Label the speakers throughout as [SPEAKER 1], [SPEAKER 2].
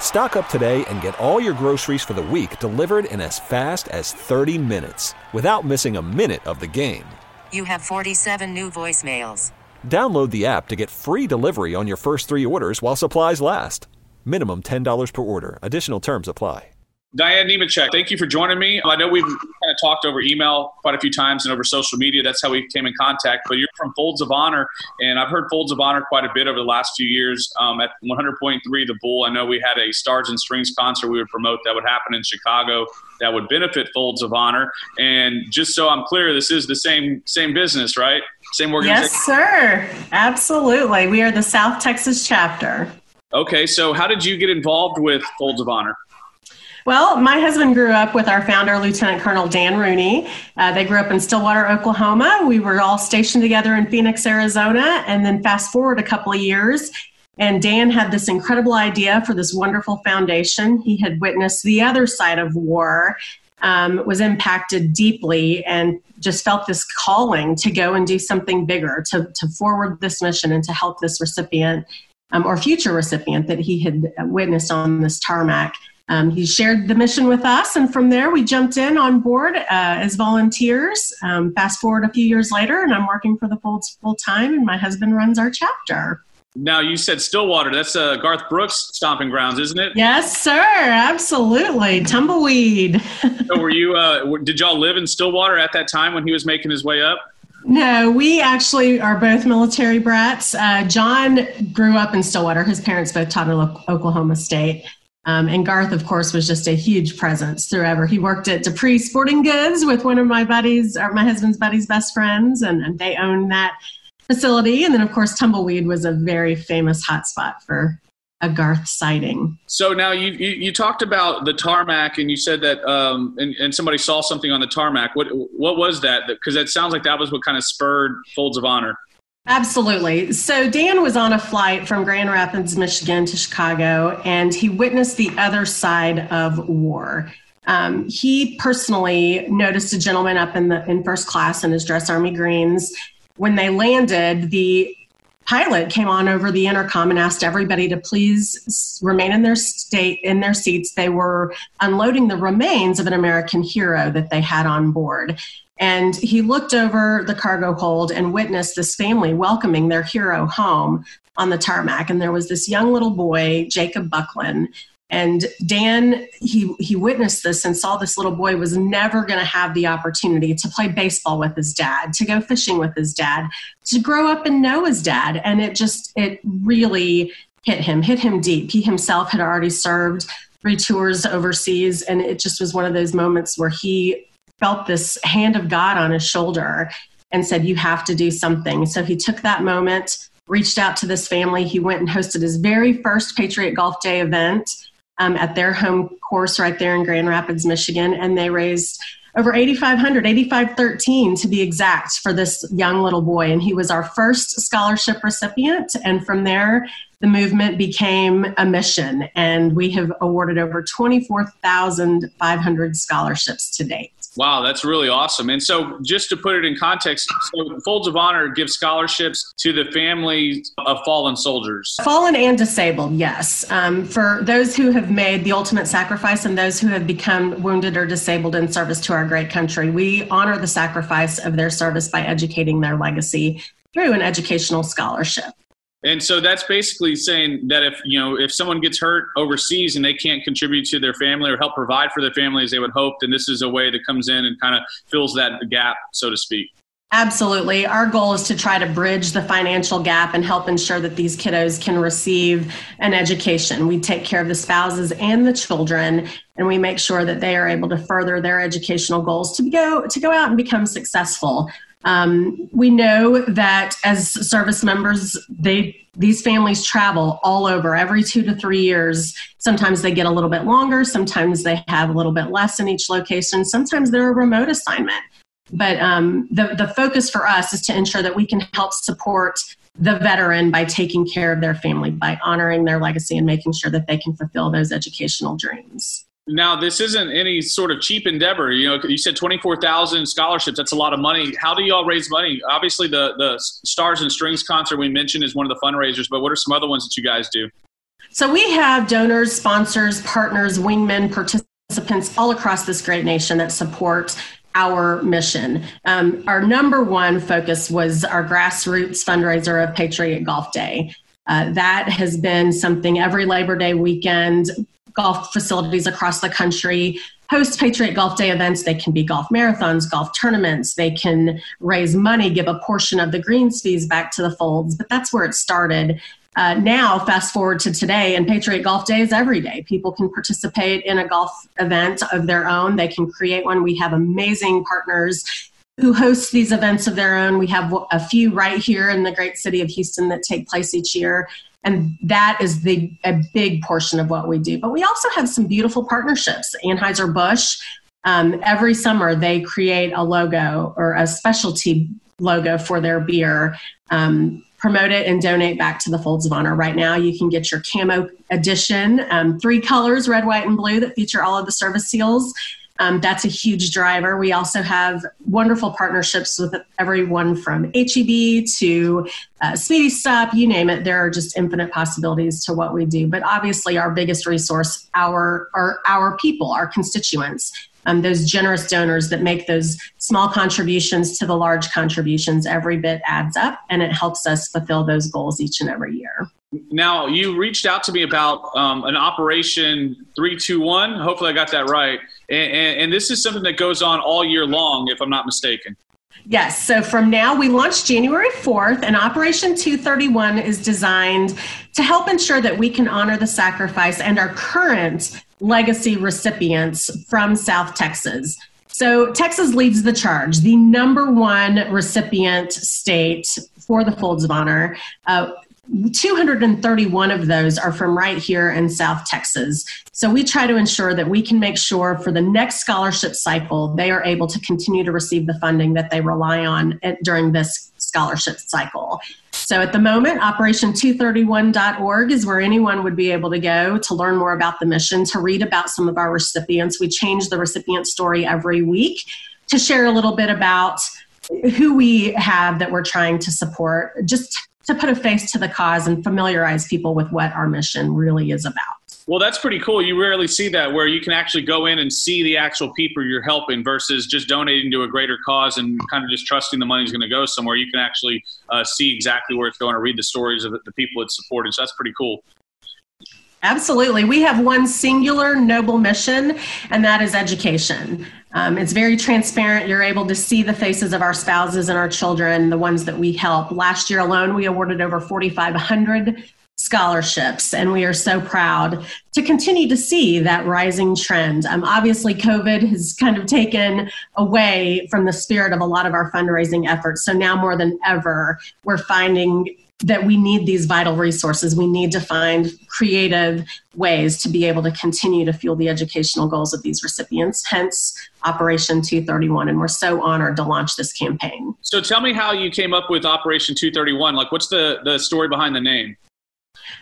[SPEAKER 1] Stock up today and get all your groceries for the week delivered in as fast as 30 minutes without missing a minute of the game.
[SPEAKER 2] You have 47 new voicemails.
[SPEAKER 1] Download the app to get free delivery on your first three orders while supplies last. Minimum $10 per order. Additional terms apply.
[SPEAKER 3] Diane Nemecek, thank you for joining me. I know we've kind of talked over email quite a few times and over social media. That's how we came in contact. But you're from Folds of Honor, and I've heard Folds of Honor quite a bit over the last few years. Um, at 100.3 The Bull, I know we had a Stars and Strings concert we would promote that would happen in Chicago that would benefit Folds of Honor. And just so I'm clear, this is the same same business, right? Same organization.
[SPEAKER 4] Yes, sir. Absolutely. We are the South Texas chapter.
[SPEAKER 3] Okay, so how did you get involved with Folds of Honor?
[SPEAKER 4] Well, my husband grew up with our founder, Lieutenant Colonel Dan Rooney. Uh, they grew up in Stillwater, Oklahoma. We were all stationed together in Phoenix, Arizona. And then fast forward a couple of years, and Dan had this incredible idea for this wonderful foundation. He had witnessed the other side of war, um, was impacted deeply, and just felt this calling to go and do something bigger, to, to forward this mission and to help this recipient um, or future recipient that he had witnessed on this tarmac. Um, he shared the mission with us, and from there we jumped in on board uh, as volunteers. Um, fast forward a few years later, and I'm working for the Folds full time, and my husband runs our chapter.
[SPEAKER 3] Now you said Stillwater. That's uh, Garth Brooks' stomping grounds, isn't it?
[SPEAKER 4] Yes, sir. Absolutely, tumbleweed.
[SPEAKER 3] so were you? Uh, did y'all live in Stillwater at that time when he was making his way up?
[SPEAKER 4] No, we actually are both military brats. Uh, John grew up in Stillwater. His parents both taught in Oklahoma State. Um, and Garth, of course, was just a huge presence throughout. He worked at Dupree Sporting Goods with one of my buddies, or my husband's buddy's best friends, and, and they owned that facility. And then, of course, Tumbleweed was a very famous hotspot for a Garth sighting.
[SPEAKER 3] So now you, you, you talked about the tarmac, and you said that, um, and, and somebody saw something on the tarmac. What what was that? Because it sounds like that was what kind of spurred Folds of Honor.
[SPEAKER 4] Absolutely. So Dan was on a flight from Grand Rapids, Michigan to Chicago, and he witnessed the other side of war. Um, he personally noticed a gentleman up in the in first class in his dress army greens. When they landed, the pilot came on over the intercom and asked everybody to please remain in their state in their seats. They were unloading the remains of an American hero that they had on board. And he looked over the cargo hold and witnessed this family welcoming their hero home on the tarmac. And there was this young little boy, Jacob Buckland. And Dan, he, he witnessed this and saw this little boy was never going to have the opportunity to play baseball with his dad, to go fishing with his dad, to grow up and know his dad. And it just, it really hit him, hit him deep. He himself had already served three tours overseas. And it just was one of those moments where he felt this hand of God on his shoulder and said, You have to do something. So he took that moment, reached out to this family. He went and hosted his very first Patriot Golf Day event um, at their home course right there in Grand Rapids, Michigan. And they raised over 8,500, 8,513 to be exact, for this young little boy. And he was our first scholarship recipient. And from there, the movement became a mission. And we have awarded over 24,500 scholarships to date.
[SPEAKER 3] Wow, that's really awesome. And so, just to put it in context, so Folds of Honor gives scholarships to the families of fallen soldiers.
[SPEAKER 4] Fallen and disabled, yes. Um, for those who have made the ultimate sacrifice and those who have become wounded or disabled in service to our great country, we honor the sacrifice of their service by educating their legacy through an educational scholarship.
[SPEAKER 3] And so that's basically saying that if you know if someone gets hurt overseas and they can't contribute to their family or help provide for their family as they would hope, then this is a way that comes in and kind of fills that gap, so to speak.
[SPEAKER 4] Absolutely. Our goal is to try to bridge the financial gap and help ensure that these kiddos can receive an education. We take care of the spouses and the children, and we make sure that they are able to further their educational goals to go to go out and become successful. Um, we know that as service members, they these families travel all over every two to three years. Sometimes they get a little bit longer, sometimes they have a little bit less in each location, sometimes they're a remote assignment. But um, the, the focus for us is to ensure that we can help support the veteran by taking care of their family, by honoring their legacy and making sure that they can fulfill those educational dreams.
[SPEAKER 3] Now, this isn't any sort of cheap endeavor. You know, you said 24,000 scholarships. That's a lot of money. How do y'all raise money? Obviously, the, the Stars and Strings concert we mentioned is one of the fundraisers, but what are some other ones that you guys do?
[SPEAKER 4] So we have donors, sponsors, partners, wingmen, participants all across this great nation that support our mission. Um, our number one focus was our grassroots fundraiser of Patriot Golf Day. Uh, that has been something every Labor Day weekend, golf facilities across the country host Patriot Golf Day events. They can be golf marathons, golf tournaments. They can raise money, give a portion of the greens fees back to the folds. But that's where it started. Uh, now, fast forward to today, and Patriot Golf Day is every day. People can participate in a golf event of their own. They can create one. We have amazing partners who host these events of their own. We have a few right here in the great city of Houston that take place each year. And that is the a big portion of what we do. But we also have some beautiful partnerships. Anheuser-Busch, um, every summer they create a logo or a specialty logo for their beer. Um, promote it and donate back to the Folds of Honor. Right now, you can get your camo edition, um, three colors red, white, and blue that feature all of the service seals. Um, that's a huge driver. We also have wonderful partnerships with everyone from HEB to uh, Speedy Stop, you name it. There are just infinite possibilities to what we do. But obviously, our biggest resource, our, our, our people, our constituents um, those generous donors that make those small contributions to the large contributions, every bit adds up and it helps us fulfill those goals each and every year.
[SPEAKER 3] Now, you reached out to me about um, an Operation 321. Hopefully, I got that right. And, and, and this is something that goes on all year long, if I'm not mistaken.
[SPEAKER 4] Yes. So from now, we launched January 4th, and Operation 231 is designed to help ensure that we can honor the sacrifice and our current legacy recipients from South Texas. So Texas leads the charge, the number one recipient state for the Folds of Honor. Uh, 231 of those are from right here in South Texas. So we try to ensure that we can make sure for the next scholarship cycle, they are able to continue to receive the funding that they rely on during this scholarship cycle. So at the moment, Operation231.org is where anyone would be able to go to learn more about the mission, to read about some of our recipients. We change the recipient story every week to share a little bit about who we have that we're trying to support, just to put a face to the cause and familiarize people with what our mission really is about.
[SPEAKER 3] Well, that's pretty cool. You rarely see that where you can actually go in and see the actual people you're helping versus just donating to a greater cause and kind of just trusting the money's going to go somewhere. You can actually uh, see exactly where it's going to read the stories of the people it's supporting. So that's pretty cool.
[SPEAKER 4] Absolutely. We have one singular noble mission, and that is education. Um, it's very transparent. You're able to see the faces of our spouses and our children, the ones that we help. Last year alone, we awarded over 4,500 scholarships, and we are so proud to continue to see that rising trend. Um, obviously, COVID has kind of taken away from the spirit of a lot of our fundraising efforts. So now more than ever, we're finding that we need these vital resources. We need to find creative ways to be able to continue to fuel the educational goals of these recipients, hence Operation 231. And we're so honored to launch this campaign.
[SPEAKER 3] So tell me how you came up with Operation 231. Like, what's the, the story behind the name?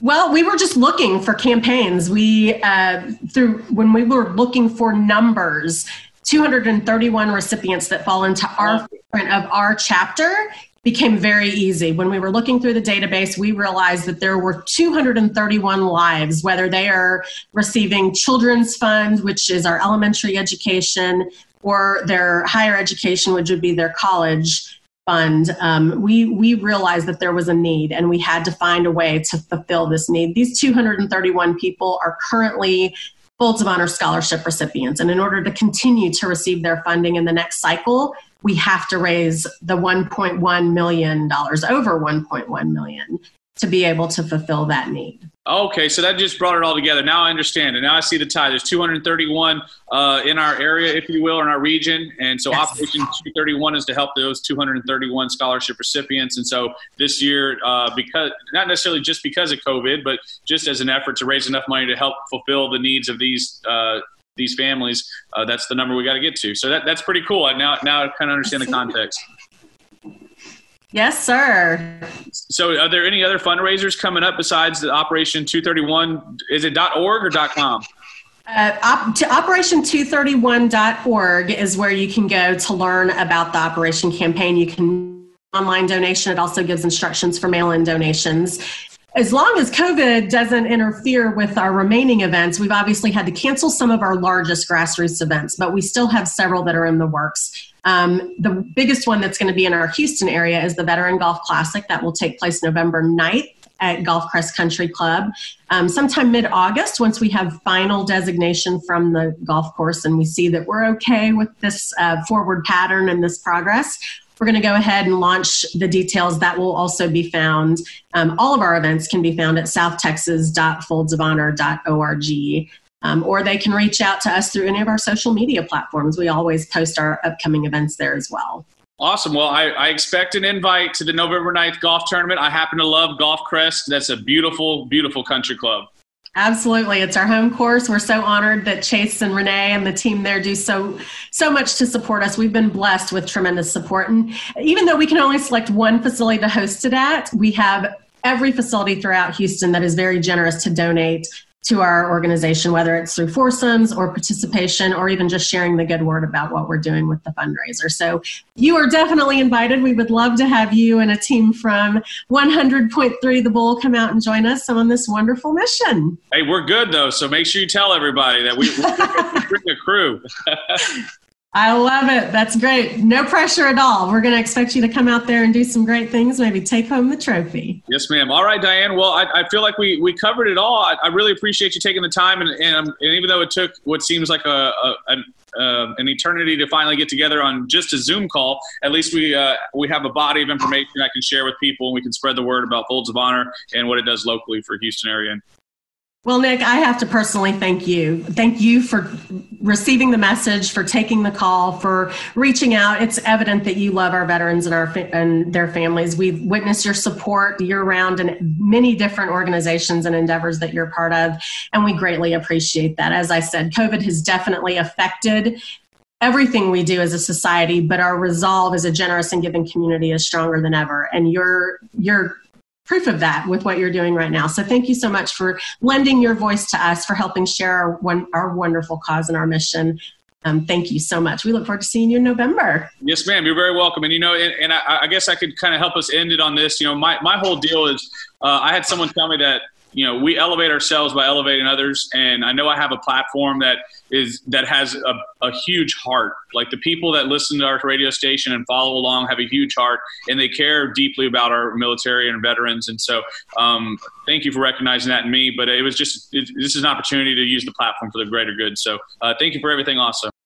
[SPEAKER 4] Well, we were just looking for campaigns. We uh, through when we were looking for numbers, 231 recipients that fall into our footprint of our chapter became very easy. When we were looking through the database, we realized that there were 231 lives, whether they are receiving children's fund, which is our elementary education, or their higher education, which would be their college fund, um, we we realized that there was a need, and we had to find a way to fulfill this need. These 231 people are currently of Honor scholarship recipients, and in order to continue to receive their funding in the next cycle, we have to raise the 1.1 million dollars over 1.1 million to be able to fulfill that need.
[SPEAKER 3] Okay, so that just brought it all together. Now I understand, and now I see the tie. There's 231 uh, in our area, if you will, in our region, and so yes. Operation 231 is to help those 231 scholarship recipients. And so this year, uh, because not necessarily just because of COVID, but just as an effort to raise enough money to help fulfill the needs of these uh, these families, uh, that's the number we got to get to. So that, that's pretty cool. I now now I kind of understand the context.
[SPEAKER 4] Yes, sir.
[SPEAKER 3] So, are there any other fundraisers coming up besides the Operation 231? Is it .org or .com?
[SPEAKER 4] Uh, op- to operation231.org is where you can go to learn about the operation campaign. You can online donation. It also gives instructions for mail-in donations. As long as COVID doesn't interfere with our remaining events, we've obviously had to cancel some of our largest grassroots events, but we still have several that are in the works. Um, the biggest one that's going to be in our Houston area is the Veteran Golf Classic that will take place November 9th at Golf Crest Country Club. Um, sometime mid August, once we have final designation from the golf course and we see that we're okay with this uh, forward pattern and this progress, we're going to go ahead and launch the details that will also be found. Um, all of our events can be found at southtexas.foldsofhonor.org um, or they can reach out to us through any of our social media platforms. We always post our upcoming events there as well.
[SPEAKER 3] Awesome. Well, I, I, expect an invite to the November 9th golf tournament. I happen to love Golf Crest. That's a beautiful, beautiful country club.
[SPEAKER 4] Absolutely. It's our home course. We're so honored that Chase and Renee and the team there do so so much to support us. We've been blessed with tremendous support. And even though we can only select one facility to host it at, we have every facility throughout Houston that is very generous to donate to our organization, whether it's through foursomes or participation or even just sharing the good word about what we're doing with the fundraiser. So you are definitely invited. We would love to have you and a team from 100.3 The Bull come out and join us on this wonderful mission.
[SPEAKER 3] Hey, we're good though, so make sure you tell everybody that we, bring a crew.
[SPEAKER 4] I love it. That's great. No pressure at all. We're going to expect you to come out there and do some great things, maybe take home the trophy.
[SPEAKER 3] Yes, ma'am. All right, Diane. Well, I, I feel like we, we covered it all. I, I, really appreciate you taking the time. And, and, and, even though it took what seems like a, a an, uh, an eternity to finally get together on just a Zoom call, at least we uh, we have a body of information I can share with people, and we can spread the word about Folds of Honor and what it does locally for Houston area.
[SPEAKER 4] Well, Nick, I have to personally thank you. Thank you for receiving the message, for taking the call, for reaching out. It's evident that you love our veterans and our and their families. We've witnessed your support year round in many different organizations and endeavors that you're part of, and we greatly appreciate that. As I said, COVID has definitely affected everything we do as a society, but our resolve as a generous and giving community is stronger than ever. And your your proof of that with what you're doing right now. So thank you so much for lending your voice to us, for helping share our, one, our wonderful cause and our mission. Um, thank you so much. We look forward to seeing you in November.
[SPEAKER 3] Yes, ma'am. You're very welcome. And you know, and, and I, I, guess I could kind of help us end it on this. You know, my my whole deal is uh, I had someone tell me that you know we elevate ourselves by elevating others. And i know i have a platform that is that has a, a, huge heart. Like the people that listen to our radio station and follow along have a huge heart and they care deeply about our military and veterans. And so um, thank you for recognizing that in me but it was just it, this is an opportunity to use the platform for the greater good. So uh, thank you for everything also